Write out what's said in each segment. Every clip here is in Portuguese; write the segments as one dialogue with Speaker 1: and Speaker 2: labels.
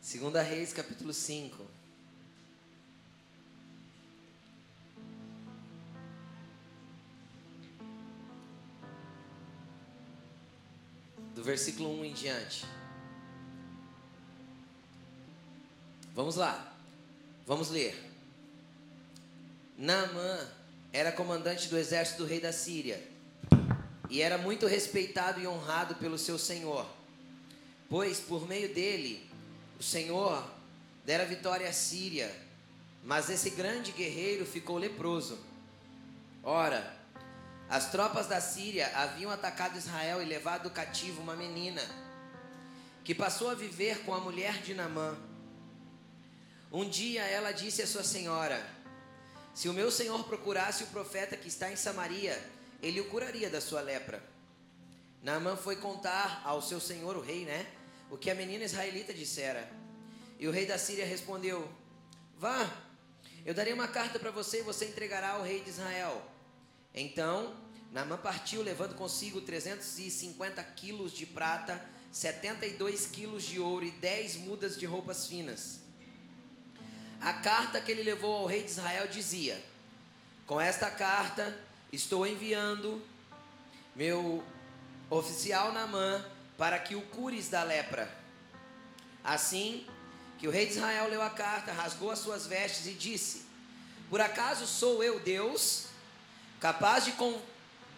Speaker 1: Segunda Reis, capítulo 5. Do versículo 1 em diante. Vamos lá. Vamos ler. Naamã era comandante do exército do rei da Síria e era muito respeitado e honrado pelo seu senhor, pois por meio dele o Senhor dera vitória à Síria, mas esse grande guerreiro ficou leproso. Ora, as tropas da Síria haviam atacado Israel e levado cativo uma menina, que passou a viver com a mulher de Namã. Um dia ela disse à sua senhora: Se o meu senhor procurasse o profeta que está em Samaria, ele o curaria da sua lepra. Naamã foi contar ao seu senhor, o rei, né? O que a menina israelita dissera. E o rei da Síria respondeu: Vá, eu darei uma carta para você e você entregará ao rei de Israel. Então, Naamã partiu, levando consigo 350 quilos de prata, 72 quilos de ouro e 10 mudas de roupas finas. A carta que ele levou ao rei de Israel dizia: Com esta carta estou enviando meu oficial Naamã para que o cures da lepra. Assim que o rei de Israel leu a carta, rasgou as suas vestes e disse: Por acaso sou eu Deus, capaz de, con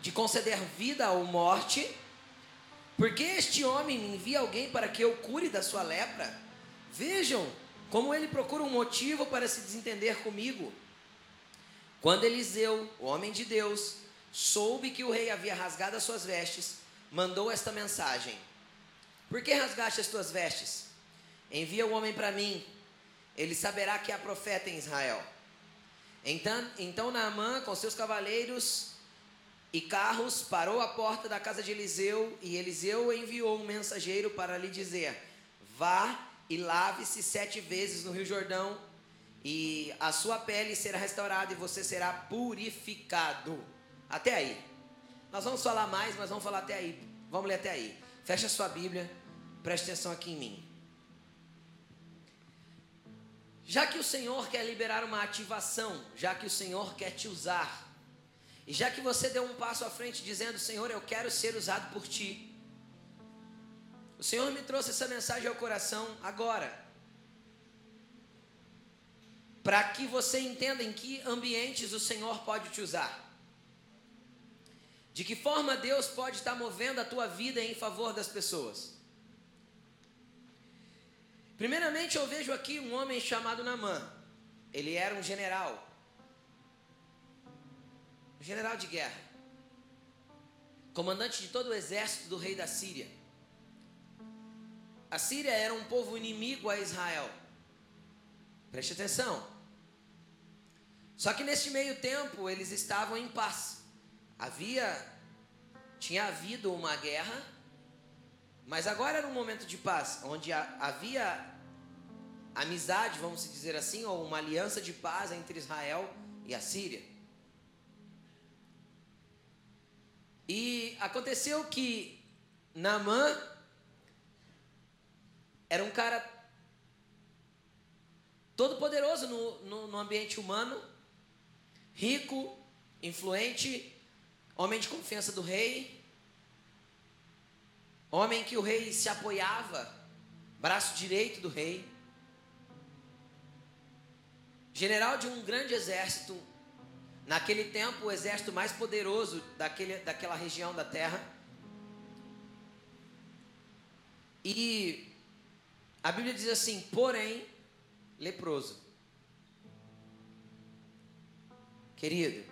Speaker 1: de conceder vida ou morte? Porque este homem me envia alguém para que eu cure da sua lepra? Vejam como ele procura um motivo para se desentender comigo. Quando Eliseu, o homem de Deus, soube que o rei havia rasgado as suas vestes, mandou esta mensagem: por que rasgaste as tuas vestes? Envia o homem para mim, ele saberá que há profeta em Israel. Então, então Naamã, com seus cavaleiros e carros, parou à porta da casa de Eliseu, e Eliseu enviou um mensageiro para lhe dizer: Vá e lave-se sete vezes no Rio Jordão, e a sua pele será restaurada e você será purificado. Até aí. Nós vamos falar mais, mas vamos falar até aí. Vamos ler até aí. Fecha sua Bíblia. Preste atenção aqui em mim. Já que o Senhor quer liberar uma ativação, já que o Senhor quer te usar, e já que você deu um passo à frente dizendo: Senhor, eu quero ser usado por ti. O Senhor me trouxe essa mensagem ao coração agora. Para que você entenda em que ambientes o Senhor pode te usar. De que forma Deus pode estar movendo a tua vida em favor das pessoas. Primeiramente, eu vejo aqui um homem chamado Namã. Ele era um general. Um general de guerra. Comandante de todo o exército do rei da Síria. A Síria era um povo inimigo a Israel. Preste atenção. Só que neste meio tempo eles estavam em paz. Havia tinha havido uma guerra, mas agora era um momento de paz, onde havia amizade, vamos dizer assim, ou uma aliança de paz entre Israel e a Síria. E aconteceu que Naamã era um cara todo poderoso no, no, no ambiente humano, rico, influente, homem de confiança do rei, homem que o rei se apoiava, braço direito do rei general de um grande exército, naquele tempo o exército mais poderoso daquele, daquela região da terra. E a Bíblia diz assim: porém, leproso. Querido,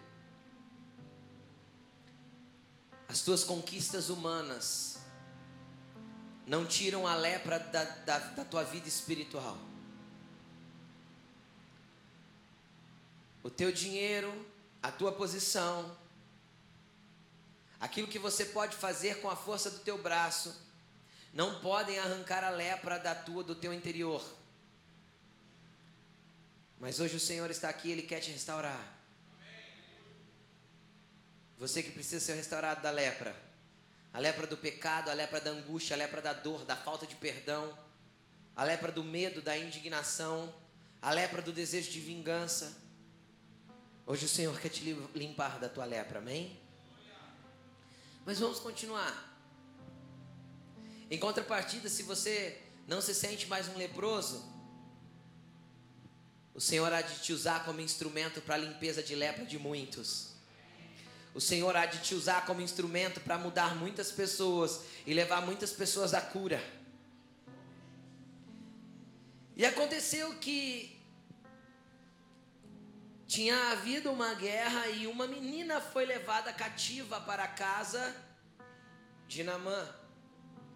Speaker 1: as tuas conquistas humanas não tiram a lepra da, da, da tua vida espiritual. O teu dinheiro, a tua posição, aquilo que você pode fazer com a força do teu braço, não podem arrancar a lepra da tua do teu interior. Mas hoje o Senhor está aqui, ele quer te restaurar. Você que precisa ser restaurado da lepra. A lepra do pecado, a lepra da angústia, a lepra da dor, da falta de perdão, a lepra do medo, da indignação, a lepra do desejo de vingança. Hoje o Senhor quer te limpar da tua lepra, amém? Mas vamos continuar. Em contrapartida, se você não se sente mais um leproso, o Senhor há de te usar como instrumento para a limpeza de lepra de muitos. O Senhor há de te usar como instrumento para mudar muitas pessoas e levar muitas pessoas à cura. E aconteceu que tinha havido uma guerra e uma menina foi levada cativa para a casa de Namã.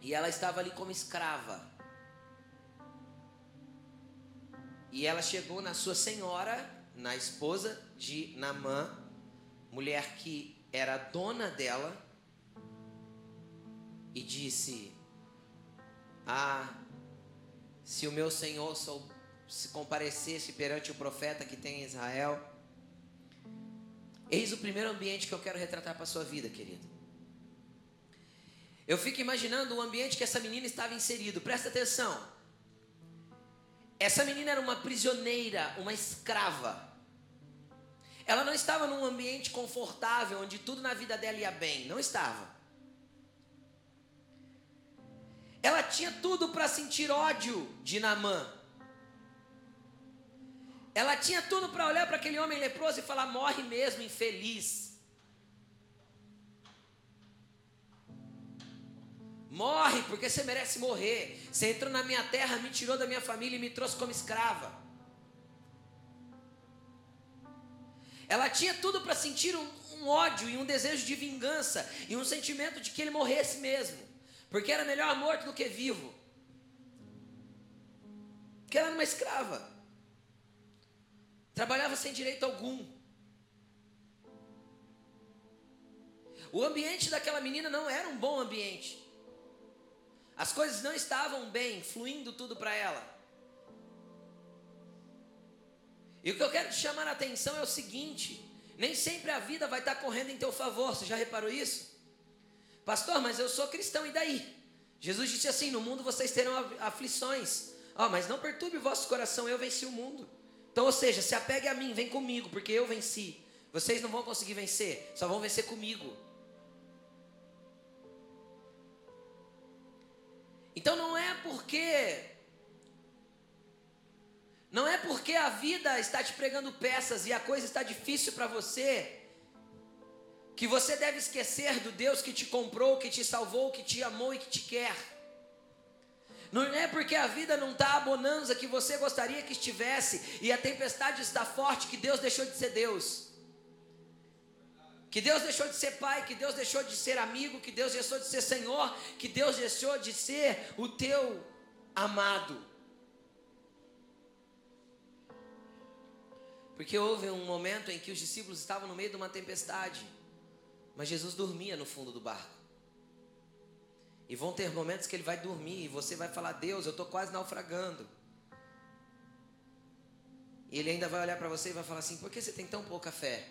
Speaker 1: E ela estava ali como escrava. E ela chegou na sua senhora, na esposa de Namã, mulher que era dona dela, e disse: Ah, se o meu senhor sou se comparecesse perante o profeta que tem em Israel. Eis o primeiro ambiente que eu quero retratar para a sua vida, querido. Eu fico imaginando o ambiente que essa menina estava inserido. Presta atenção. Essa menina era uma prisioneira, uma escrava. Ela não estava num ambiente confortável onde tudo na vida dela ia bem. Não estava. Ela tinha tudo para sentir ódio de Namã. Ela tinha tudo para olhar para aquele homem leproso e falar: morre mesmo, infeliz. Morre, porque você merece morrer. Você entrou na minha terra, me tirou da minha família e me trouxe como escrava. Ela tinha tudo para sentir um, um, ódio e um desejo de vingança e um sentimento de que ele morresse mesmo, porque era melhor morto do que vivo. Porque ela era uma escrava. Trabalhava sem direito algum. O ambiente daquela menina não era um bom ambiente. As coisas não estavam bem, fluindo tudo para ela. E o que eu quero te chamar a atenção é o seguinte: nem sempre a vida vai estar correndo em teu favor. Você já reparou isso? Pastor, mas eu sou cristão, e daí? Jesus disse assim: No mundo vocês terão aflições. oh, mas não perturbe o vosso coração, eu venci o mundo. Então, ou seja, se apegue a mim, vem comigo, porque eu venci. Vocês não vão conseguir vencer, só vão vencer comigo. Então não é porque não é porque a vida está te pregando peças e a coisa está difícil para você que você deve esquecer do Deus que te comprou, que te salvou, que te amou e que te quer. Não é porque a vida não está a bonança que você gostaria que estivesse e a tempestade está forte que Deus deixou de ser Deus. Que Deus deixou de ser pai, que Deus deixou de ser amigo, que Deus deixou de ser Senhor, que Deus deixou de ser o teu amado. Porque houve um momento em que os discípulos estavam no meio de uma tempestade, mas Jesus dormia no fundo do barco. E vão ter momentos que ele vai dormir e você vai falar: Deus, eu estou quase naufragando. E ele ainda vai olhar para você e vai falar assim: Por que você tem tão pouca fé?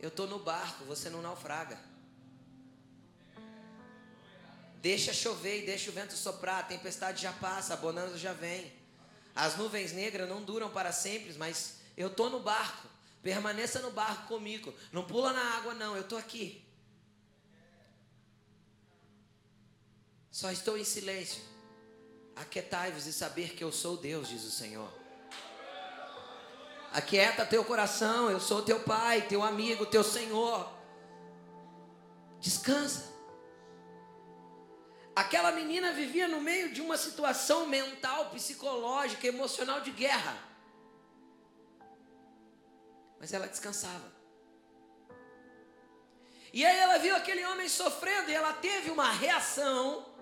Speaker 1: Eu estou no barco, você não naufraga. Deixa chover e deixa o vento soprar, a tempestade já passa, a bonança já vem. As nuvens negras não duram para sempre, mas eu estou no barco. Permaneça no barco comigo. Não pula na água, não, eu estou aqui. Só estou em silêncio. Aquietai-vos e saber que eu sou Deus, diz o Senhor. Aquieta teu coração, eu sou teu pai, teu amigo, teu Senhor. Descansa. Aquela menina vivia no meio de uma situação mental, psicológica, emocional de guerra. Mas ela descansava. E aí ela viu aquele homem sofrendo e ela teve uma reação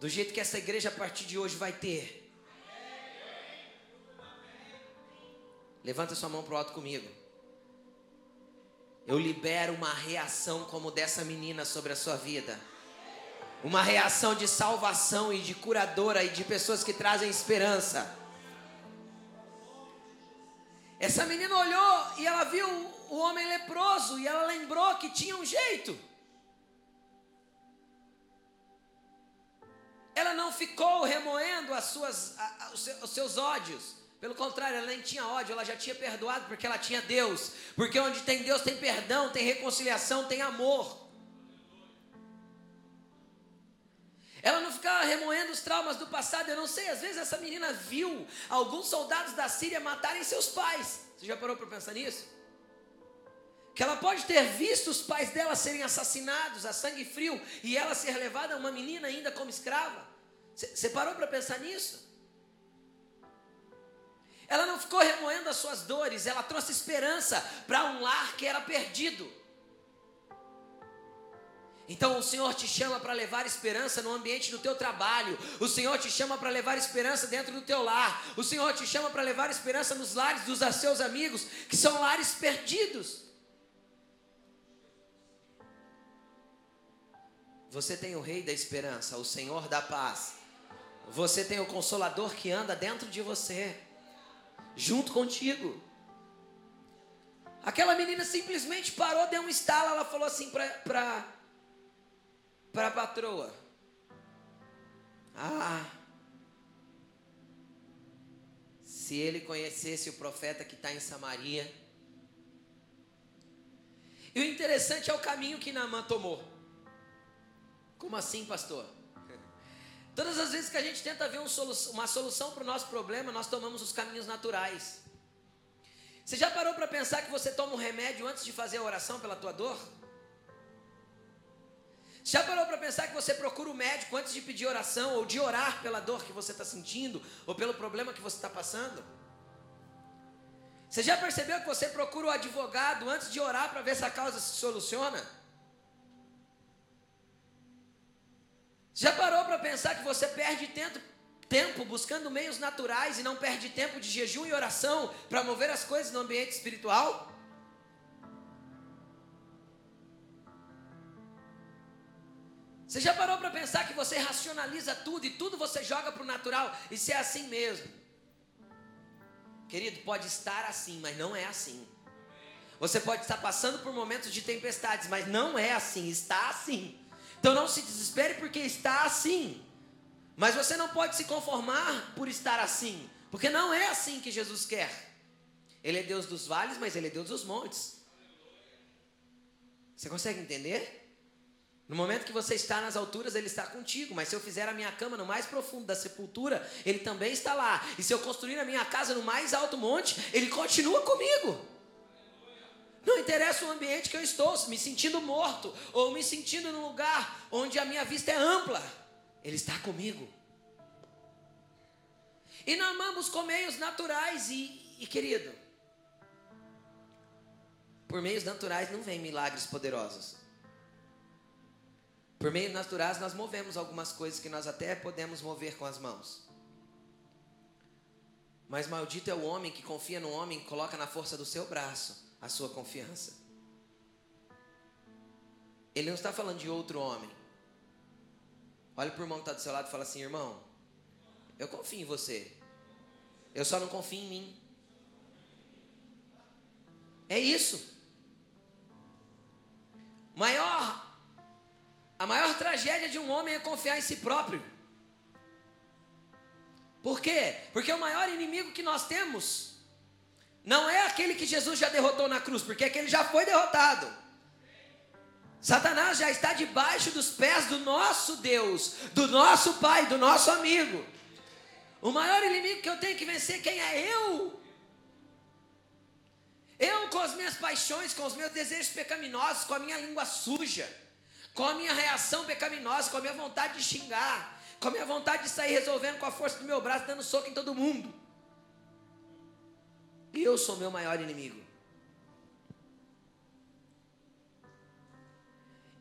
Speaker 1: do jeito que essa igreja a partir de hoje vai ter. Levanta sua mão para o alto comigo. Eu libero uma reação como dessa menina sobre a sua vida. Uma reação de salvação e de curadora e de pessoas que trazem esperança. Essa menina olhou e ela viu o homem leproso e ela lembrou que tinha um jeito. Ela não ficou remoendo as suas, a, a, os seus ódios. Pelo contrário, ela nem tinha ódio, ela já tinha perdoado porque ela tinha Deus. Porque onde tem Deus tem perdão, tem reconciliação, tem amor. Ela não ficava remoendo os traumas do passado. Eu não sei, às vezes essa menina viu alguns soldados da Síria matarem seus pais. Você já parou para pensar nisso? Que ela pode ter visto os pais dela serem assassinados a sangue frio e ela ser levada, uma menina ainda como escrava. Você parou para pensar nisso? Ela não ficou remoendo as suas dores, ela trouxe esperança para um lar que era perdido. Então o Senhor te chama para levar esperança no ambiente do teu trabalho. O Senhor te chama para levar esperança dentro do teu lar. O Senhor te chama para levar esperança nos lares dos seus amigos, que são lares perdidos. Você tem o Rei da Esperança, o Senhor da Paz. Você tem o Consolador que anda dentro de você junto contigo. Aquela menina simplesmente parou, deu um estalo, ela falou assim para para a patroa: Ah, se ele conhecesse o profeta que está em Samaria. E o interessante é o caminho que Naamã tomou. Como assim, pastor? Todas as vezes que a gente tenta ver uma solução para o nosso problema, nós tomamos os caminhos naturais. Você já parou para pensar que você toma um remédio antes de fazer a oração pela tua dor? Já parou para pensar que você procura o médico antes de pedir oração ou de orar pela dor que você está sentindo ou pelo problema que você está passando? Você já percebeu que você procura o advogado antes de orar para ver se a causa se soluciona? Já parou para pensar que você perde tempo, tempo buscando meios naturais e não perde tempo de jejum e oração para mover as coisas no ambiente espiritual? Você já parou para pensar que você racionaliza tudo e tudo você joga para o natural? Isso é assim mesmo. Querido, pode estar assim, mas não é assim. Você pode estar passando por momentos de tempestades, mas não é assim, está assim. Então não se desespere porque está assim. Mas você não pode se conformar por estar assim, porque não é assim que Jesus quer. Ele é Deus dos vales, mas ele é Deus dos montes. Você consegue entender? No momento que você está nas alturas, Ele está contigo. Mas se eu fizer a minha cama no mais profundo da sepultura, Ele também está lá. E se eu construir a minha casa no mais alto monte, Ele continua comigo. Não interessa o ambiente que eu estou, me sentindo morto, ou me sentindo num lugar onde a minha vista é ampla. Ele está comigo. E nós amamos com meios naturais e, e querido, por meios naturais não vem milagres poderosos. Por meios naturais nós movemos algumas coisas que nós até podemos mover com as mãos. Mas maldito é o homem que confia no homem e coloca na força do seu braço a sua confiança. Ele não está falando de outro homem. Olha para o irmão que está do seu lado e fala assim: irmão, eu confio em você. Eu só não confio em mim. É isso. Maior, a maior tragédia de um homem é confiar em si próprio. Por quê? Porque o maior inimigo que nós temos não é aquele que Jesus já derrotou na cruz, porque aquele já foi derrotado. Satanás já está debaixo dos pés do nosso Deus, do nosso Pai, do nosso amigo. O maior inimigo que eu tenho que vencer, quem é eu? Eu com as minhas paixões, com os meus desejos pecaminosos, com a minha língua suja, com a minha reação pecaminosa, com a minha vontade de xingar, com a minha vontade de sair resolvendo com a força do meu braço, dando soco em todo mundo. Eu sou meu maior inimigo.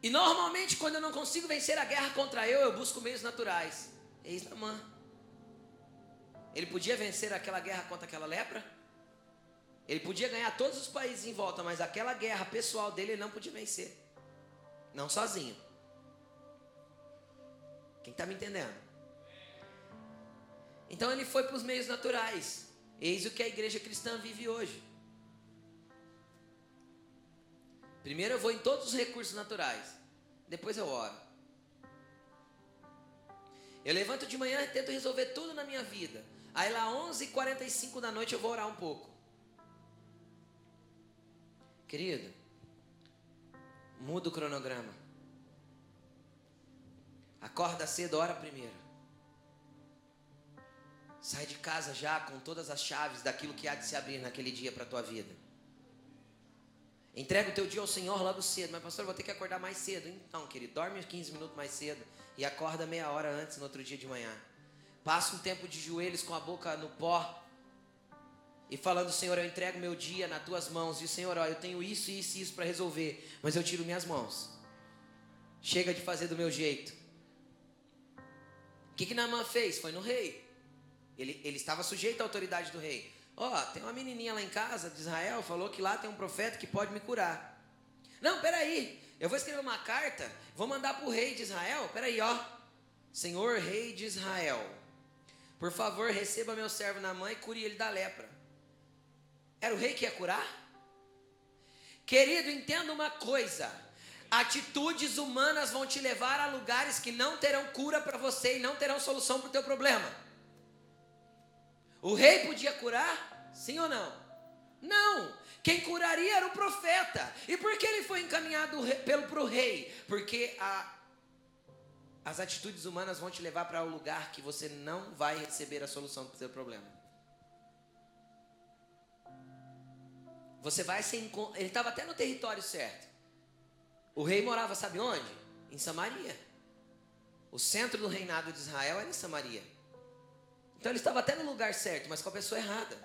Speaker 1: E normalmente, quando eu não consigo vencer a guerra contra eu, eu busco meios naturais. Eis Namã. Ele podia vencer aquela guerra contra aquela lepra? Ele podia ganhar todos os países em volta, mas aquela guerra pessoal dele ele não podia vencer. Não sozinho. Quem está me entendendo? Então ele foi para os meios naturais. Eis o que a igreja cristã vive hoje. Primeiro eu vou em todos os recursos naturais, depois eu oro. Eu levanto de manhã e tento resolver tudo na minha vida. Aí lá 11h45 da noite eu vou orar um pouco. Querido, muda o cronograma. Acorda cedo, ora primeiro. Sai de casa já com todas as chaves daquilo que há de se abrir naquele dia para a tua vida. Entrega o teu dia ao Senhor logo cedo. Mas, pastor, vou ter que acordar mais cedo. Então, querido, dorme 15 minutos mais cedo e acorda meia hora antes no outro dia de manhã. Passa um tempo de joelhos com a boca no pó e falando, Senhor, eu entrego meu dia nas tuas mãos. E Senhor, ó, eu tenho isso, isso e isso para resolver, mas eu tiro minhas mãos. Chega de fazer do meu jeito. O que, que Naamã fez? Foi no rei. Ele, ele estava sujeito à autoridade do rei. Ó, oh, tem uma menininha lá em casa de Israel, falou que lá tem um profeta que pode me curar. Não, peraí, eu vou escrever uma carta, vou mandar para o rei de Israel. Peraí, ó. Senhor rei de Israel, por favor, receba meu servo na mãe e cure ele da lepra. Era o rei que ia curar? Querido, entenda uma coisa: atitudes humanas vão te levar a lugares que não terão cura para você e não terão solução para o teu problema. O rei podia curar? Sim ou não? Não. Quem curaria era o profeta. E por que ele foi encaminhado pelo para o rei? Porque a, as atitudes humanas vão te levar para um lugar que você não vai receber a solução para o seu problema. Você vai ser. Ele estava até no território certo. O rei morava, sabe onde? Em Samaria. O centro do reinado de Israel era em Samaria. Então ele estava até no lugar certo, mas com a pessoa errada.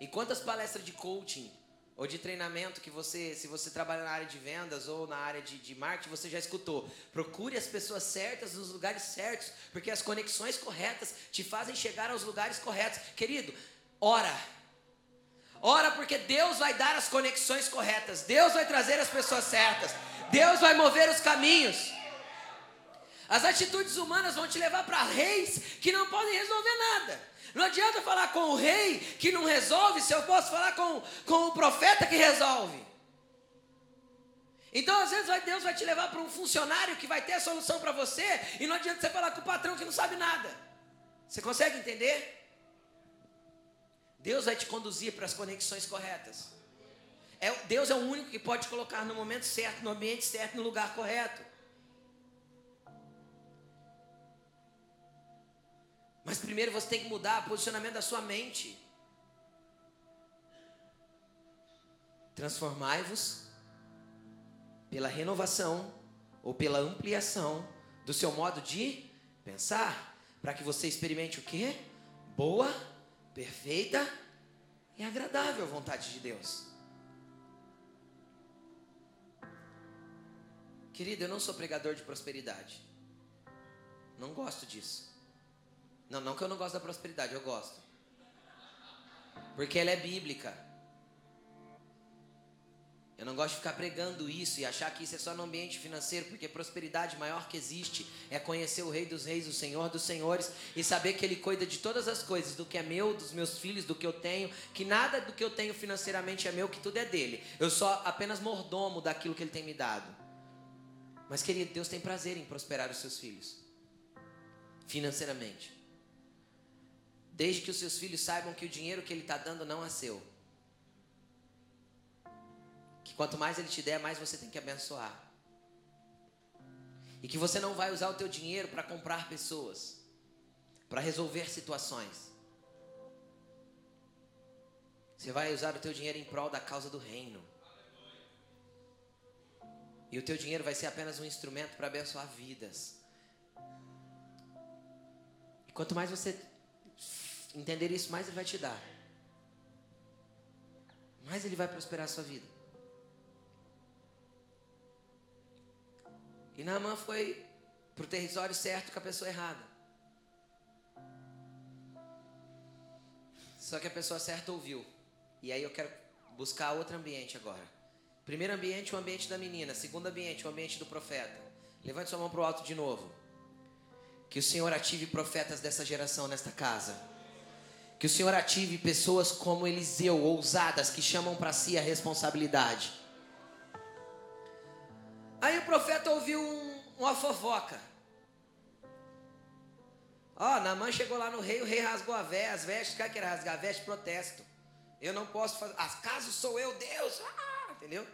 Speaker 1: E quantas palestras de coaching ou de treinamento que você, se você trabalha na área de vendas ou na área de, de marketing, você já escutou. Procure as pessoas certas nos lugares certos, porque as conexões corretas te fazem chegar aos lugares corretos. Querido, ora. Ora, porque Deus vai dar as conexões corretas, Deus vai trazer as pessoas certas, Deus vai mover os caminhos. As atitudes humanas vão te levar para reis que não podem resolver nada. Não adianta falar com o rei que não resolve, se eu posso falar com, com o profeta que resolve. Então, às vezes, Deus vai te levar para um funcionário que vai ter a solução para você, e não adianta você falar com o patrão que não sabe nada. Você consegue entender? Deus vai te conduzir para as conexões corretas. É, Deus é o único que pode te colocar no momento certo, no ambiente certo, no lugar correto. Mas primeiro você tem que mudar o posicionamento da sua mente. Transformai-vos pela renovação ou pela ampliação do seu modo de pensar, para que você experimente o que? Boa, perfeita e agradável vontade de Deus. Querido, eu não sou pregador de prosperidade. Não gosto disso. Não, não que eu não gosto da prosperidade, eu gosto. Porque ela é bíblica. Eu não gosto de ficar pregando isso e achar que isso é só no ambiente financeiro, porque prosperidade maior que existe é conhecer o Rei dos Reis, o Senhor dos Senhores e saber que Ele cuida de todas as coisas, do que é meu, dos meus filhos, do que eu tenho, que nada do que eu tenho financeiramente é meu, que tudo é dele. Eu sou apenas mordomo daquilo que Ele tem me dado. Mas, querido, Deus tem prazer em prosperar os seus filhos financeiramente. Desde que os seus filhos saibam que o dinheiro que ele está dando não é seu. Que quanto mais ele te der, mais você tem que abençoar. E que você não vai usar o teu dinheiro para comprar pessoas, para resolver situações. Você vai usar o teu dinheiro em prol da causa do reino. E o teu dinheiro vai ser apenas um instrumento para abençoar vidas. E quanto mais você entender isso, mais Ele vai te dar. Mais Ele vai prosperar a sua vida. E Naamã foi para o território certo com a pessoa errada. Só que a pessoa certa ouviu. E aí eu quero buscar outro ambiente agora. Primeiro ambiente, o ambiente da menina. Segundo ambiente, o ambiente do profeta. Levante sua mão para o alto de novo. Que o Senhor ative profetas dessa geração nesta casa. Que o Senhor ative pessoas como Eliseu, ousadas, que chamam para si a responsabilidade. Aí o profeta ouviu um, uma fofoca. Ó, oh, Namã chegou lá no rei, o rei rasgou a veste, as vestes, cara que era rasgar a veste, protesto. Eu não posso fazer, acaso sou eu Deus? Ah, entendeu?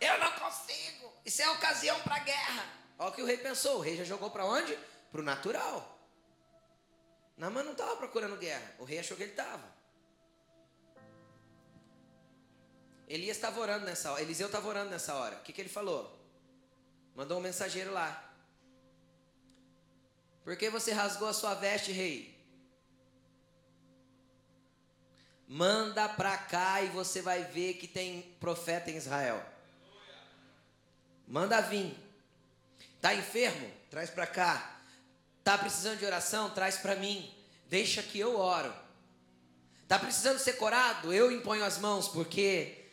Speaker 1: Eu não consigo. Isso é ocasião para guerra. Olha o que o rei pensou. O rei já jogou para onde? Para o natural. Namã não estava procurando guerra. O rei achou que ele estava. Elias estava orando nessa hora. Eliseu estava orando nessa hora. O que, que ele falou? Mandou um mensageiro lá. Por que você rasgou a sua veste, rei? Manda para cá e você vai ver que tem profeta em Israel. Manda vir. Tá enfermo? Traz para cá. Tá precisando de oração? Traz para mim. Deixa que eu oro. Tá precisando ser curado? Eu imponho as mãos, porque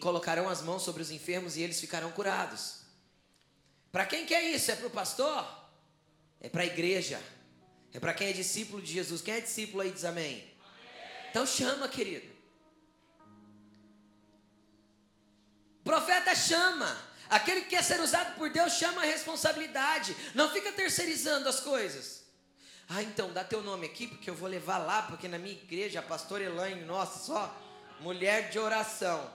Speaker 1: colocarão as mãos sobre os enfermos e eles ficarão curados. Para quem que é isso? É para o pastor? É para a igreja. É para quem é discípulo de Jesus. Quem é discípulo aí diz amém. amém. Então chama, querido. Profeta chama. Aquele que quer ser usado por Deus chama a responsabilidade. Não fica terceirizando as coisas. Ah, então dá teu nome aqui, porque eu vou levar lá, porque na minha igreja a pastora Elaine, nossa, só mulher de oração.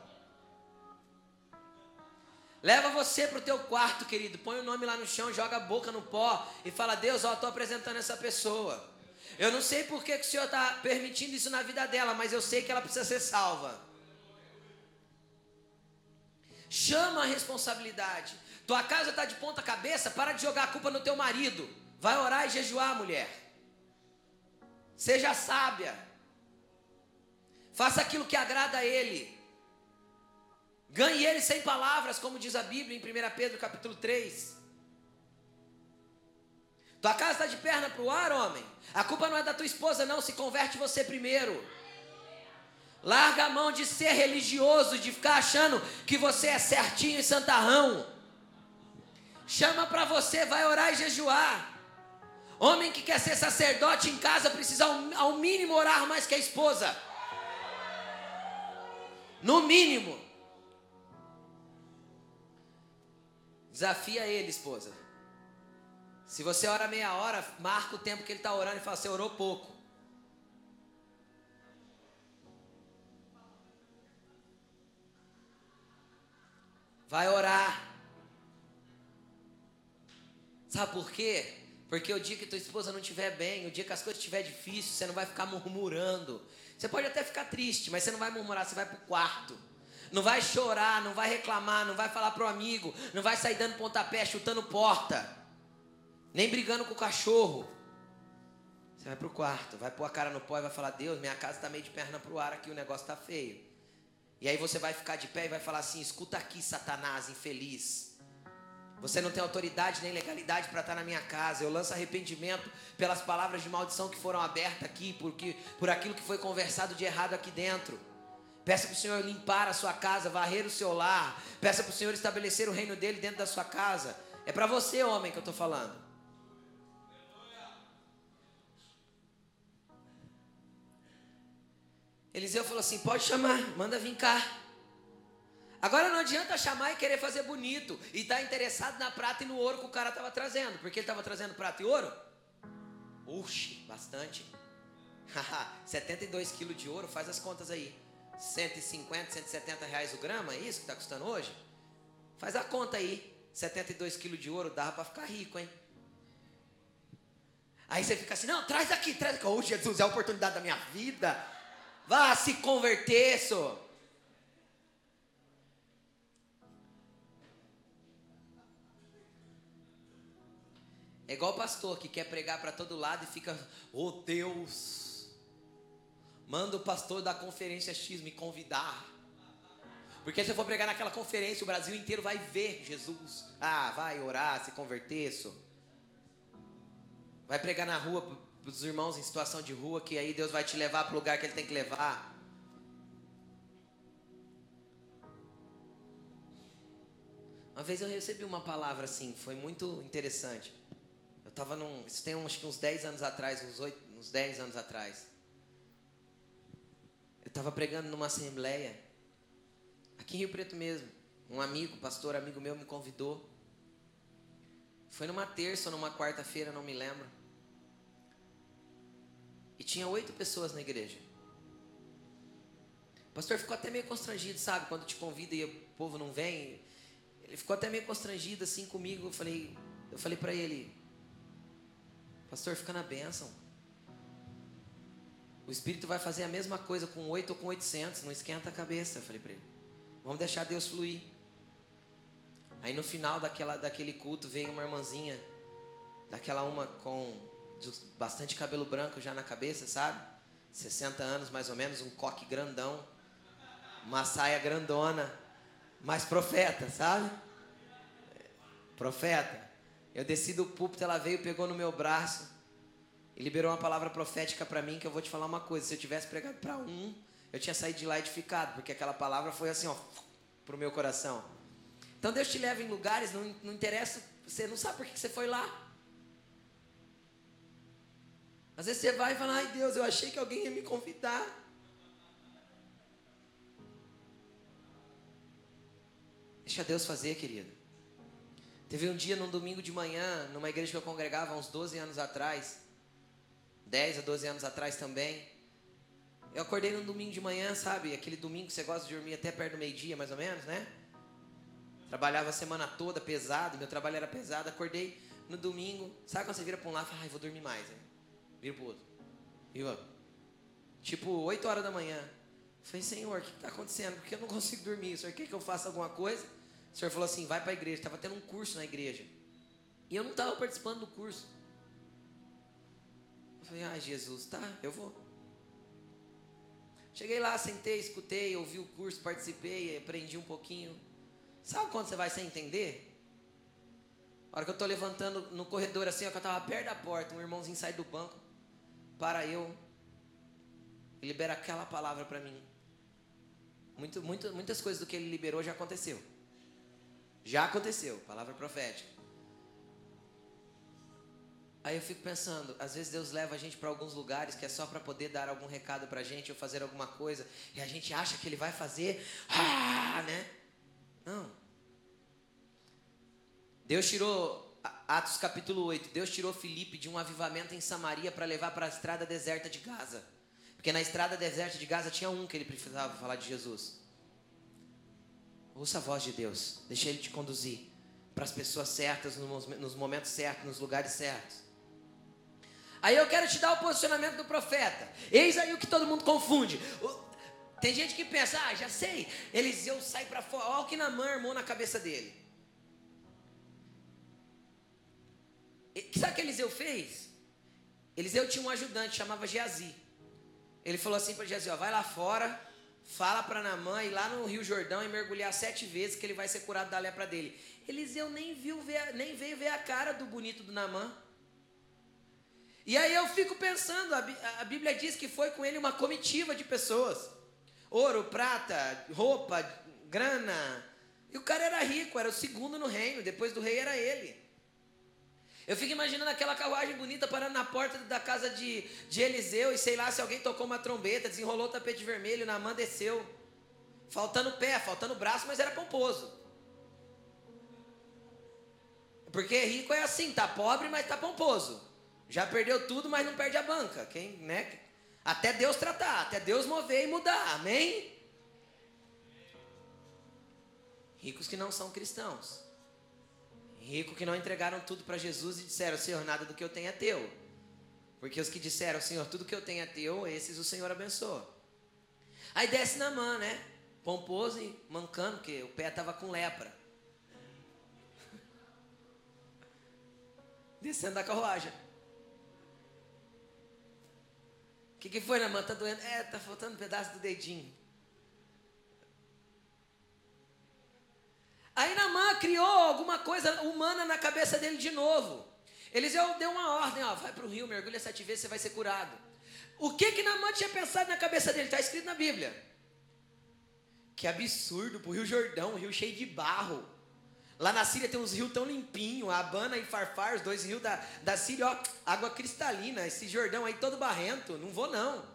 Speaker 1: Leva você para o teu quarto, querido. Põe o nome lá no chão, joga a boca no pó e fala: Deus, ó, estou apresentando essa pessoa. Eu não sei por que, que o Senhor está permitindo isso na vida dela, mas eu sei que ela precisa ser salva. Chama a responsabilidade. Tua casa está de ponta cabeça, para de jogar a culpa no teu marido. Vai orar e jejuar, mulher. Seja sábia. Faça aquilo que agrada a ele. Ganhe ele sem palavras, como diz a Bíblia em 1 Pedro capítulo 3. Tua casa está de perna para o ar, homem. A culpa não é da tua esposa, não. Se converte você primeiro. Larga a mão de ser religioso, de ficar achando que você é certinho e santarrão. Chama para você, vai orar e jejuar. Homem que quer ser sacerdote em casa precisa ao mínimo orar mais que a esposa. No mínimo. Desafia ele, esposa. Se você ora meia hora, marca o tempo que ele está orando e fala: Você orou pouco. Vai orar. Sabe por quê? Porque o dia que tua esposa não estiver bem, o dia que as coisas estiver difíceis, você não vai ficar murmurando. Você pode até ficar triste, mas você não vai murmurar, você vai para o quarto. Não vai chorar, não vai reclamar, não vai falar para o amigo, não vai sair dando pontapé, chutando porta, nem brigando com o cachorro. Você vai para o quarto, vai pôr a cara no pó e vai falar: Deus, minha casa está meio de perna para o ar aqui, o negócio está feio. E aí você vai ficar de pé e vai falar assim: escuta aqui, Satanás, infeliz. Você não tem autoridade nem legalidade para estar na minha casa. Eu lanço arrependimento pelas palavras de maldição que foram abertas aqui, porque, por aquilo que foi conversado de errado aqui dentro. Peça para o Senhor limpar a sua casa, varrer o seu lar. Peça para o Senhor estabelecer o reino dele dentro da sua casa. É para você, homem, que eu estou falando. Eliseu falou assim: pode chamar, manda vir cá. Agora não adianta chamar e querer fazer bonito e estar tá interessado na prata e no ouro que o cara estava trazendo, porque ele estava trazendo prata e ouro. Uxe, bastante. 72 quilos de ouro, faz as contas aí. 150, 170 reais o grama, é isso que está custando hoje? Faz a conta aí. 72 quilos de ouro dava para ficar rico, hein? Aí você fica assim, não, traz aqui, traz aqui. Oh, Jesus, é a oportunidade da minha vida. Vá se converter, só. É igual pastor que quer pregar para todo lado e fica, oh Deus, manda o pastor da conferência X me convidar. Porque se eu for pregar naquela conferência, o Brasil inteiro vai ver Jesus. Ah, vai orar, se converter, só. Vai pregar na rua os irmãos em situação de rua, que aí Deus vai te levar para o lugar que Ele tem que levar. Uma vez eu recebi uma palavra assim, foi muito interessante. Eu estava num. Isso tem uns, uns 10 anos atrás, uns, 8, uns 10 anos atrás. Eu estava pregando numa assembleia, aqui em Rio Preto mesmo. Um amigo, pastor, amigo meu, me convidou. Foi numa terça ou numa quarta-feira, não me lembro. E tinha oito pessoas na igreja. O pastor ficou até meio constrangido, sabe? Quando te convida e o povo não vem. Ele ficou até meio constrangido assim comigo. Eu falei, eu falei para ele, pastor, fica na bênção. O Espírito vai fazer a mesma coisa com oito ou com oitocentos. Não esquenta a cabeça. Eu falei para ele. Vamos deixar Deus fluir. Aí no final daquela, daquele culto veio uma irmãzinha, daquela uma com bastante cabelo branco já na cabeça, sabe? 60 anos mais ou menos, um coque grandão, uma saia grandona, mas profeta, sabe? Profeta. Eu desci do púlpito, ela veio, pegou no meu braço e liberou uma palavra profética para mim que eu vou te falar uma coisa. Se eu tivesse pregado para um, eu tinha saído de lá edificado, porque aquela palavra foi assim, ó, pro meu coração. Então Deus te leva em lugares, não, não interessa, você não sabe por que você foi lá. Às vezes você vai e fala, ai Deus, eu achei que alguém ia me convidar. Deixa Deus fazer, querido. Teve um dia, num domingo de manhã, numa igreja que eu congregava uns 12 anos atrás, 10 a 12 anos atrás também. Eu acordei num domingo de manhã, sabe? Aquele domingo que você gosta de dormir até perto do meio-dia, mais ou menos, né? Trabalhava a semana toda pesado, meu trabalho era pesado. Acordei no domingo, sabe quando você vira para um lado e fala, ai, vou dormir mais? Vira pro outro. Tipo, 8 horas da manhã. falei, Senhor, o que está acontecendo? Porque eu não consigo dormir. O Senhor quer que eu faça alguma coisa? O Senhor falou assim: vai para a igreja. Estava tendo um curso na igreja. E eu não estava participando do curso. Eu falei, ah, Jesus, tá, eu vou. Cheguei lá, sentei, escutei, ouvi o curso, participei, aprendi um pouquinho. Sabe quando você vai sem entender? A hora que eu estou levantando no corredor assim, ó, que eu estava perto da porta, um irmãozinho sai do banco, para eu e libera aquela palavra para mim. Muito, muito, muitas coisas do que ele liberou já aconteceu. Já aconteceu, palavra profética. Aí eu fico pensando, às vezes Deus leva a gente para alguns lugares que é só para poder dar algum recado para a gente ou fazer alguma coisa e a gente acha que Ele vai fazer, ah, né? Não. Deus tirou Atos capítulo 8. Deus tirou Filipe de um avivamento em Samaria para levar para a estrada deserta de Gaza. Porque na estrada deserta de Gaza tinha um que ele precisava falar de Jesus. Ouça a voz de Deus. Deixa ele te conduzir para as pessoas certas, nos momentos certos, nos lugares certos. Aí eu quero te dar o posicionamento do profeta. Eis aí o que todo mundo confunde. Tem gente que pensa, ah, já sei. Eliseu sai para fora. Olha o que Namã armou na cabeça dele. Sabe o que Eliseu fez? Eliseu tinha um ajudante, chamava Geazi. Ele falou assim para Geazi, ó, vai lá fora, fala para Namã ir lá no Rio Jordão e mergulhar sete vezes que ele vai ser curado da lepra dele. Eliseu nem, viu ver, nem veio ver a cara do bonito do Namã. E aí eu fico pensando, a, a Bíblia diz que foi com ele uma comitiva de pessoas. Ouro, prata, roupa, grana. E o cara era rico, era o segundo no reino, depois do rei era ele. Eu fico imaginando aquela carruagem bonita parando na porta da casa de, de Eliseu e sei lá se alguém tocou uma trombeta, desenrolou o tapete vermelho, Naamã desceu. Faltando pé, faltando braço, mas era pomposo. Porque rico é assim, tá pobre, mas tá pomposo. Já perdeu tudo, mas não perde a banca. Quem, né? Até Deus tratar, até Deus mover e mudar. Amém? Ricos que não são cristãos. Rico que não entregaram tudo para Jesus e disseram: Senhor, nada do que eu tenho é teu. Porque os que disseram: Senhor, tudo que eu tenho é teu, esses o Senhor abençoa. Aí desce na mão, né? Pomposo e mancando, porque o pé estava com lepra. Descendo da carruagem. O que, que foi, Namã? Tá doendo? É, tá faltando um pedaço do dedinho. Aí Namã criou alguma coisa humana na cabeça dele de novo. Eliseu deu uma ordem, ó, vai para o rio, mergulha sete vezes, você vai ser curado. O que que Namã tinha pensado na cabeça dele? Está escrito na Bíblia. Que absurdo, para o Rio Jordão, um rio cheio de barro. Lá na Síria tem uns rios tão limpinhos, Abana e Farfar, os dois rios da, da Síria, ó, água cristalina. Esse Jordão aí todo barrento, não vou não.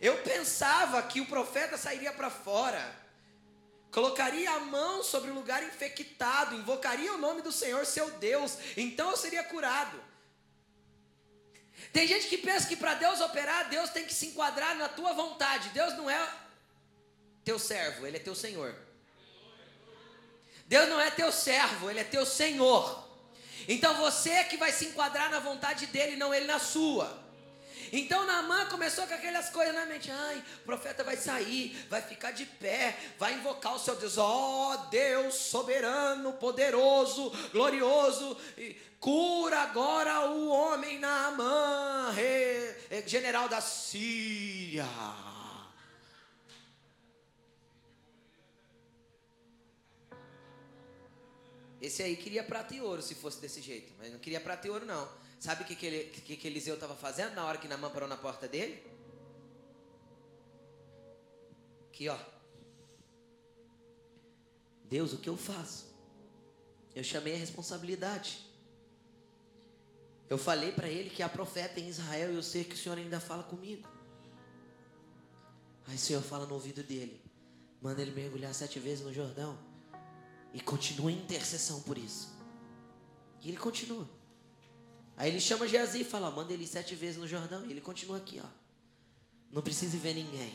Speaker 1: Eu pensava que o profeta sairia para fora colocaria a mão sobre o lugar infectado, invocaria o nome do Senhor, seu Deus, então eu seria curado. Tem gente que pensa que para Deus operar, Deus tem que se enquadrar na tua vontade. Deus não é teu servo, Ele é teu Senhor. Deus não é teu servo, Ele é teu Senhor. Então você é que vai se enquadrar na vontade dele, não ele na sua. Então Naamã começou com aquelas coisas na mente. Ai, o profeta vai sair, vai ficar de pé, vai invocar o seu Deus. Ó oh, Deus soberano, poderoso, glorioso. Cura agora o homem Naamã, general da Síria. Esse aí queria prata e ouro se fosse desse jeito, mas não queria prata e ouro não. Sabe o que, que, ele, que, que Eliseu estava fazendo na hora que Namã parou na porta dele? Aqui, ó. Deus, o que eu faço? Eu chamei a responsabilidade. Eu falei para ele que há profeta em Israel e eu sei que o Senhor ainda fala comigo. Aí o Senhor fala no ouvido dele: manda ele mergulhar sete vezes no Jordão e continua em intercessão por isso. E ele continua. Aí ele chama Geazi e fala: manda ele sete vezes no Jordão. E ele continua aqui, ó. Não precisa ver ninguém.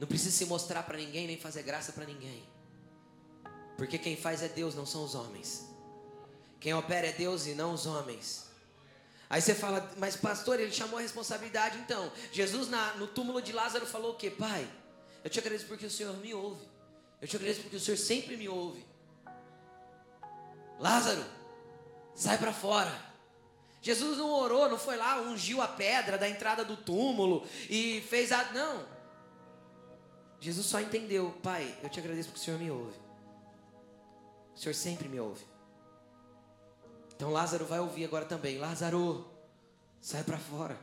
Speaker 1: Não precisa se mostrar para ninguém, nem fazer graça para ninguém. Porque quem faz é Deus, não são os homens. Quem opera é Deus e não os homens. Aí você fala, mas pastor, ele chamou a responsabilidade então. Jesus na, no túmulo de Lázaro falou o que? Pai, eu te agradeço porque o Senhor me ouve. Eu te agradeço porque o Senhor sempre me ouve. Lázaro, sai para fora. Jesus não orou, não foi lá, ungiu a pedra da entrada do túmulo e fez a. Não. Jesus só entendeu, Pai, eu te agradeço porque o Senhor me ouve. O Senhor sempre me ouve. Então Lázaro vai ouvir agora também. Lázaro, sai para fora.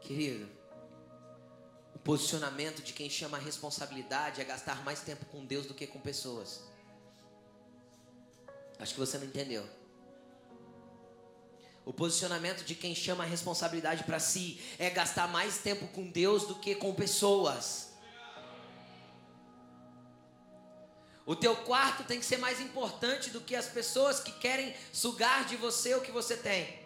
Speaker 1: Querido, posicionamento de quem chama a responsabilidade é gastar mais tempo com Deus do que com pessoas. Acho que você não entendeu. O posicionamento de quem chama a responsabilidade para si é gastar mais tempo com Deus do que com pessoas. O teu quarto tem que ser mais importante do que as pessoas que querem sugar de você o que você tem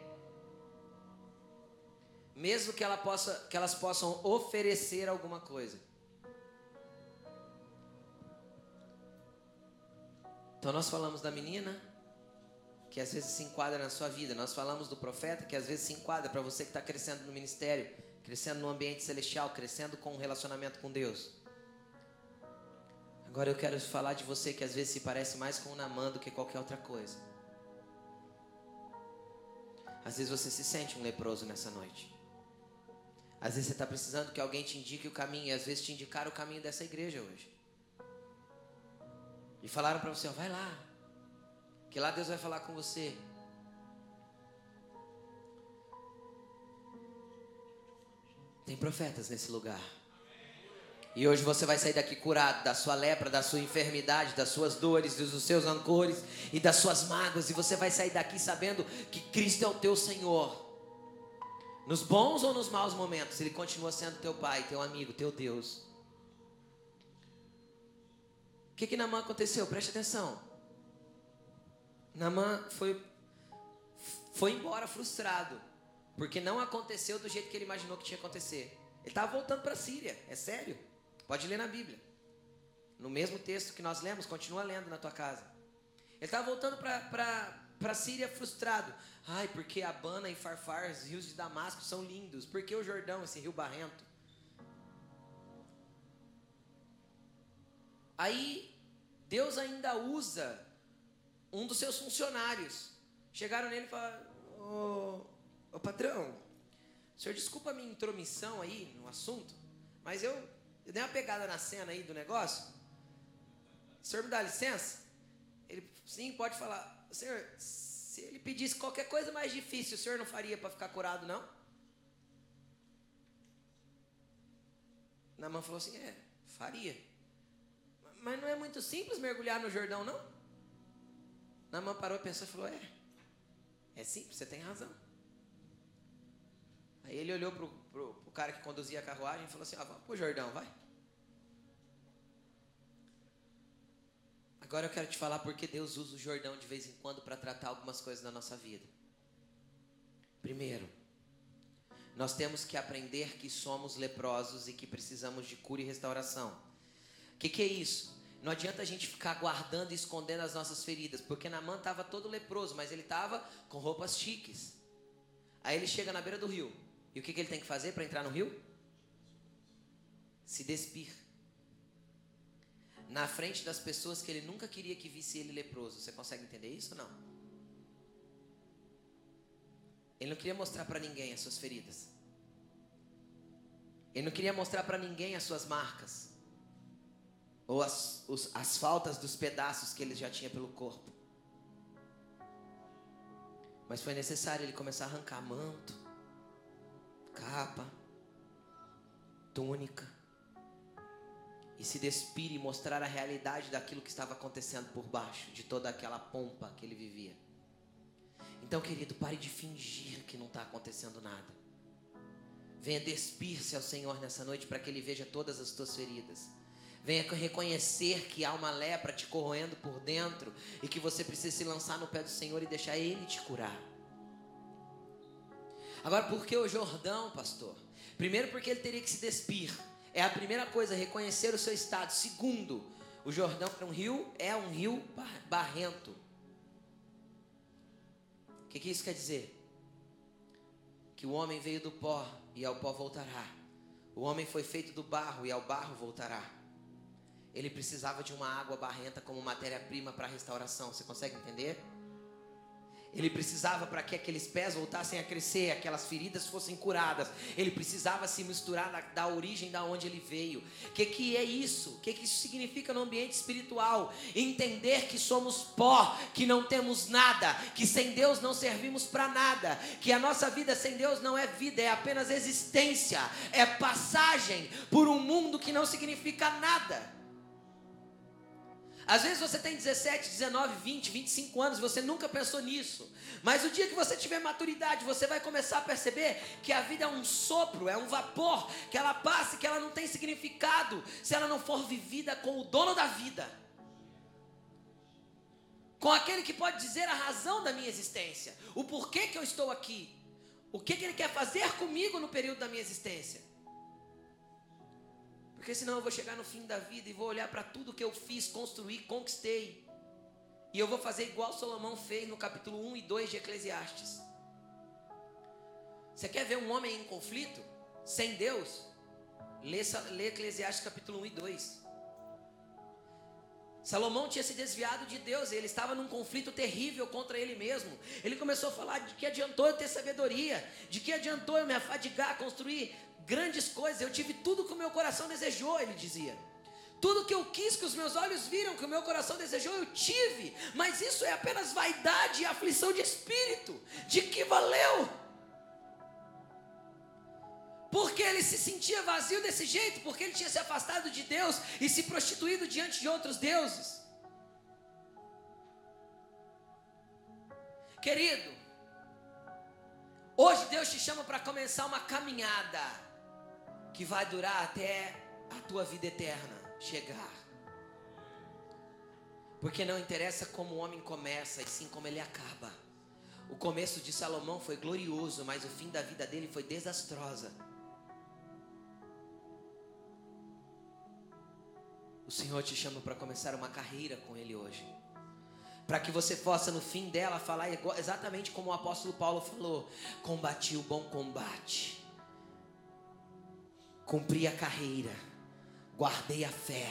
Speaker 1: mesmo que, ela possa, que elas possam oferecer alguma coisa. Então nós falamos da menina que às vezes se enquadra na sua vida. Nós falamos do profeta que às vezes se enquadra para você que está crescendo no ministério, crescendo no ambiente celestial, crescendo com um relacionamento com Deus. Agora eu quero falar de você que às vezes se parece mais com um Namã do que qualquer outra coisa. Às vezes você se sente um leproso nessa noite. Às vezes você está precisando que alguém te indique o caminho, e às vezes te indicaram o caminho dessa igreja hoje. E falaram para você, ó, vai lá, que lá Deus vai falar com você. Tem profetas nesse lugar. E hoje você vai sair daqui curado da sua lepra, da sua enfermidade, das suas dores, dos seus rancores e das suas mágoas. E você vai sair daqui sabendo que Cristo é o teu Senhor. Nos bons ou nos maus momentos, Ele continua sendo teu pai, teu amigo, teu Deus. O que que Namã aconteceu? Preste atenção. Namã foi, foi embora frustrado, porque não aconteceu do jeito que ele imaginou que tinha que acontecer. Ele estava voltando para a Síria, é sério. Pode ler na Bíblia. No mesmo texto que nós lemos, continua lendo na tua casa. Ele estava voltando para a Síria frustrado. Ai, porque Abana e Farfar, os rios de Damasco são lindos. Por que o Jordão, esse rio barrento? Aí, Deus ainda usa um dos seus funcionários. Chegaram nele e falaram: Ô, ô patrão, o senhor desculpa a minha intromissão aí no assunto, mas eu, eu dei uma pegada na cena aí do negócio. O senhor me dá licença? Ele, sim, pode falar. Senhor, se ele pedisse qualquer coisa mais difícil, o senhor não faria para ficar curado, não? Namã falou assim: É, faria. Mas não é muito simples mergulhar no Jordão, não? Namã parou e pensou e falou: É, é simples, você tem razão. Aí ele olhou para pro, pro cara que conduzia a carruagem e falou assim: ó, vamos pro Jordão, vai. Agora eu quero te falar porque Deus usa o Jordão de vez em quando para tratar algumas coisas na nossa vida. Primeiro, nós temos que aprender que somos leprosos e que precisamos de cura e restauração. O que, que é isso? Não adianta a gente ficar guardando e escondendo as nossas feridas, porque Namã estava todo leproso, mas ele estava com roupas chiques. Aí ele chega na beira do rio. E o que, que ele tem que fazer para entrar no rio? Se despir. Na frente das pessoas que ele nunca queria que visse ele leproso. Você consegue entender isso ou não? Ele não queria mostrar para ninguém as suas feridas. Ele não queria mostrar para ninguém as suas marcas ou as, os, as faltas dos pedaços que ele já tinha pelo corpo. Mas foi necessário ele começar a arrancar manto, capa, túnica, e se despir e mostrar a realidade daquilo que estava acontecendo por baixo de toda aquela pompa que ele vivia. Então, querido, pare de fingir que não está acontecendo nada. Venha despir-se ao Senhor nessa noite para que Ele veja todas as tuas feridas. Venha reconhecer que há uma lepra te corroendo por dentro e que você precisa se lançar no pé do Senhor e deixar Ele te curar. Agora, por que o Jordão, pastor? Primeiro, porque ele teria que se despir. É a primeira coisa, reconhecer o seu estado. Segundo, o Jordão é um rio, é um rio barrento. O que, que isso quer dizer? Que o homem veio do pó e ao pó voltará. O homem foi feito do barro e ao barro voltará. Ele precisava de uma água barrenta como matéria-prima para a restauração. Você consegue entender? Ele precisava para que aqueles pés voltassem a crescer, aquelas feridas fossem curadas. Ele precisava se misturar da, da origem da onde ele veio. O que, que é isso? O que, que isso significa no ambiente espiritual? Entender que somos pó, que não temos nada, que sem Deus não servimos para nada, que a nossa vida sem Deus não é vida, é apenas existência, é passagem por um mundo que não significa nada. Às vezes você tem 17, 19, 20, 25 anos, você nunca pensou nisso. Mas o dia que você tiver maturidade, você vai começar a perceber que a vida é um sopro, é um vapor, que ela passa e que ela não tem significado se ela não for vivida com o dono da vida. Com aquele que pode dizer a razão da minha existência, o porquê que eu estou aqui, o que, que ele quer fazer comigo no período da minha existência. Porque senão eu vou chegar no fim da vida e vou olhar para tudo que eu fiz, construí, conquistei. E eu vou fazer igual Salomão fez no capítulo 1 e 2 de Eclesiastes. Você quer ver um homem em conflito? Sem Deus? Lê, lê Eclesiastes capítulo 1 e 2. Salomão tinha se desviado de Deus, ele estava num conflito terrível contra ele mesmo. Ele começou a falar de que adiantou eu ter sabedoria, de que adiantou eu me afadigar, construir grandes coisas, eu tive tudo que o meu coração desejou, ele dizia. Tudo que eu quis, que os meus olhos viram, que o meu coração desejou, eu tive. Mas isso é apenas vaidade e aflição de espírito. De que valeu? Porque ele se sentia vazio desse jeito, porque ele tinha se afastado de Deus e se prostituído diante de outros deuses. Querido, hoje Deus te chama para começar uma caminhada que vai durar até a tua vida eterna chegar. Porque não interessa como o homem começa, e sim como ele acaba. O começo de Salomão foi glorioso, mas o fim da vida dele foi desastrosa. O Senhor te chama para começar uma carreira com Ele hoje. Para que você possa, no fim dela, falar exatamente como o apóstolo Paulo falou: combati o bom combate cumpri a carreira, guardei a fé.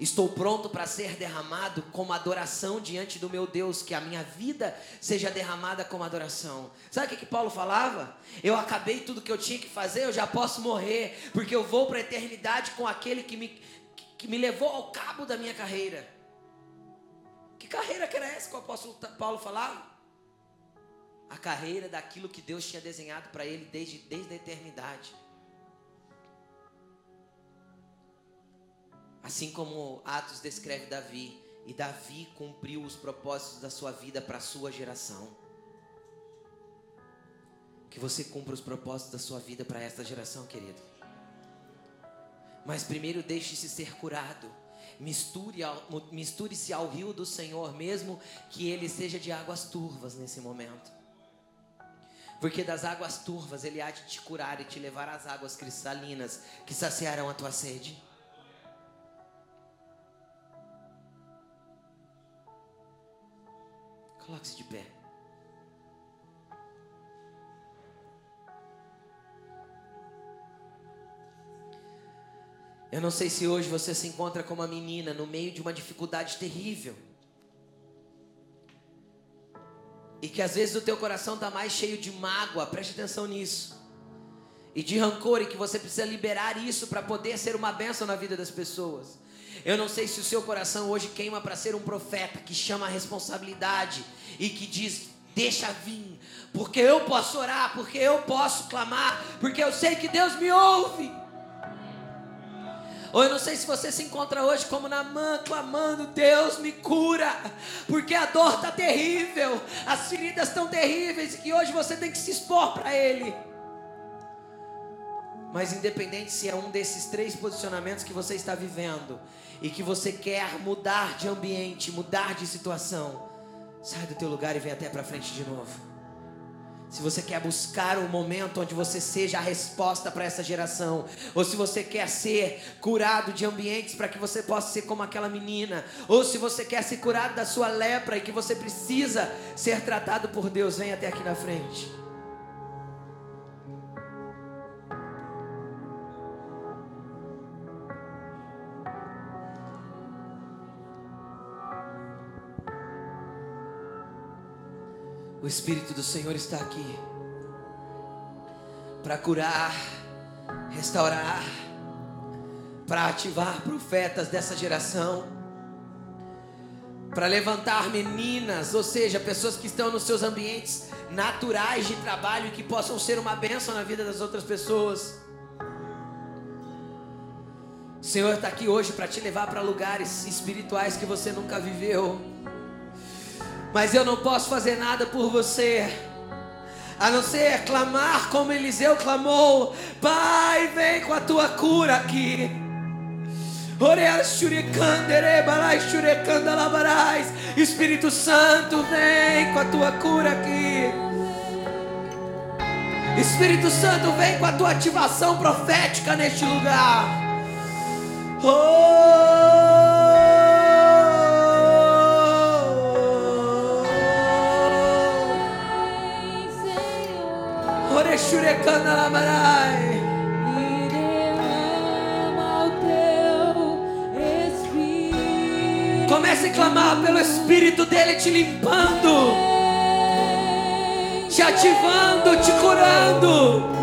Speaker 1: Estou pronto para ser derramado como adoração diante do meu Deus, que a minha vida seja derramada como adoração. Sabe o que, que Paulo falava? Eu acabei tudo que eu tinha que fazer, eu já posso morrer, porque eu vou para a eternidade com aquele que me, que me levou ao cabo da minha carreira. Que carreira que era essa que o apóstolo Paulo falava? A carreira daquilo que Deus tinha desenhado para ele desde, desde a eternidade. Assim como Atos descreve Davi, e Davi cumpriu os propósitos da sua vida para a sua geração. que você cumpra os propósitos da sua vida para esta geração, querido. Mas primeiro deixe-se ser curado. Misture-se ao, misture ao rio do Senhor, mesmo que ele seja de águas turvas nesse momento. Porque das águas turvas ele há de te curar e te levar às águas cristalinas que saciarão a tua sede. Coloque-se de pé. Eu não sei se hoje você se encontra como uma menina no meio de uma dificuldade terrível. E que às vezes o teu coração está mais cheio de mágoa, preste atenção nisso. E de rancor, e que você precisa liberar isso para poder ser uma bênção na vida das pessoas. Eu não sei se o seu coração hoje queima para ser um profeta que chama a responsabilidade e que diz: Deixa vir, porque eu posso orar, porque eu posso clamar, porque eu sei que Deus me ouve. Ou eu não sei se você se encontra hoje como Namã, clamando: Deus me cura, porque a dor está terrível, as feridas estão terríveis e que hoje você tem que se expor para Ele. Mas independente se é um desses três posicionamentos que você está vivendo e que você quer mudar de ambiente, mudar de situação, sai do teu lugar e vem até para frente de novo. Se você quer buscar um momento onde você seja a resposta para essa geração, ou se você quer ser curado de ambientes para que você possa ser como aquela menina, ou se você quer ser curado da sua lepra e que você precisa ser tratado por Deus, vem até aqui na frente. O Espírito do Senhor está aqui para curar, restaurar, para ativar profetas dessa geração, para levantar meninas, ou seja, pessoas que estão nos seus ambientes naturais de trabalho e que possam ser uma bênção na vida das outras pessoas. O Senhor está aqui hoje para te levar para lugares espirituais que você nunca viveu mas eu não posso fazer nada por você. A não ser clamar como Eliseu clamou: Pai, vem com a tua cura aqui. Espírito Santo, vem com a tua cura aqui. Espírito Santo, vem com a tua ativação profética neste lugar. Oh! Xurecana Lamarai. Comece a clamar pelo Espírito dele te limpando, te ativando, te curando.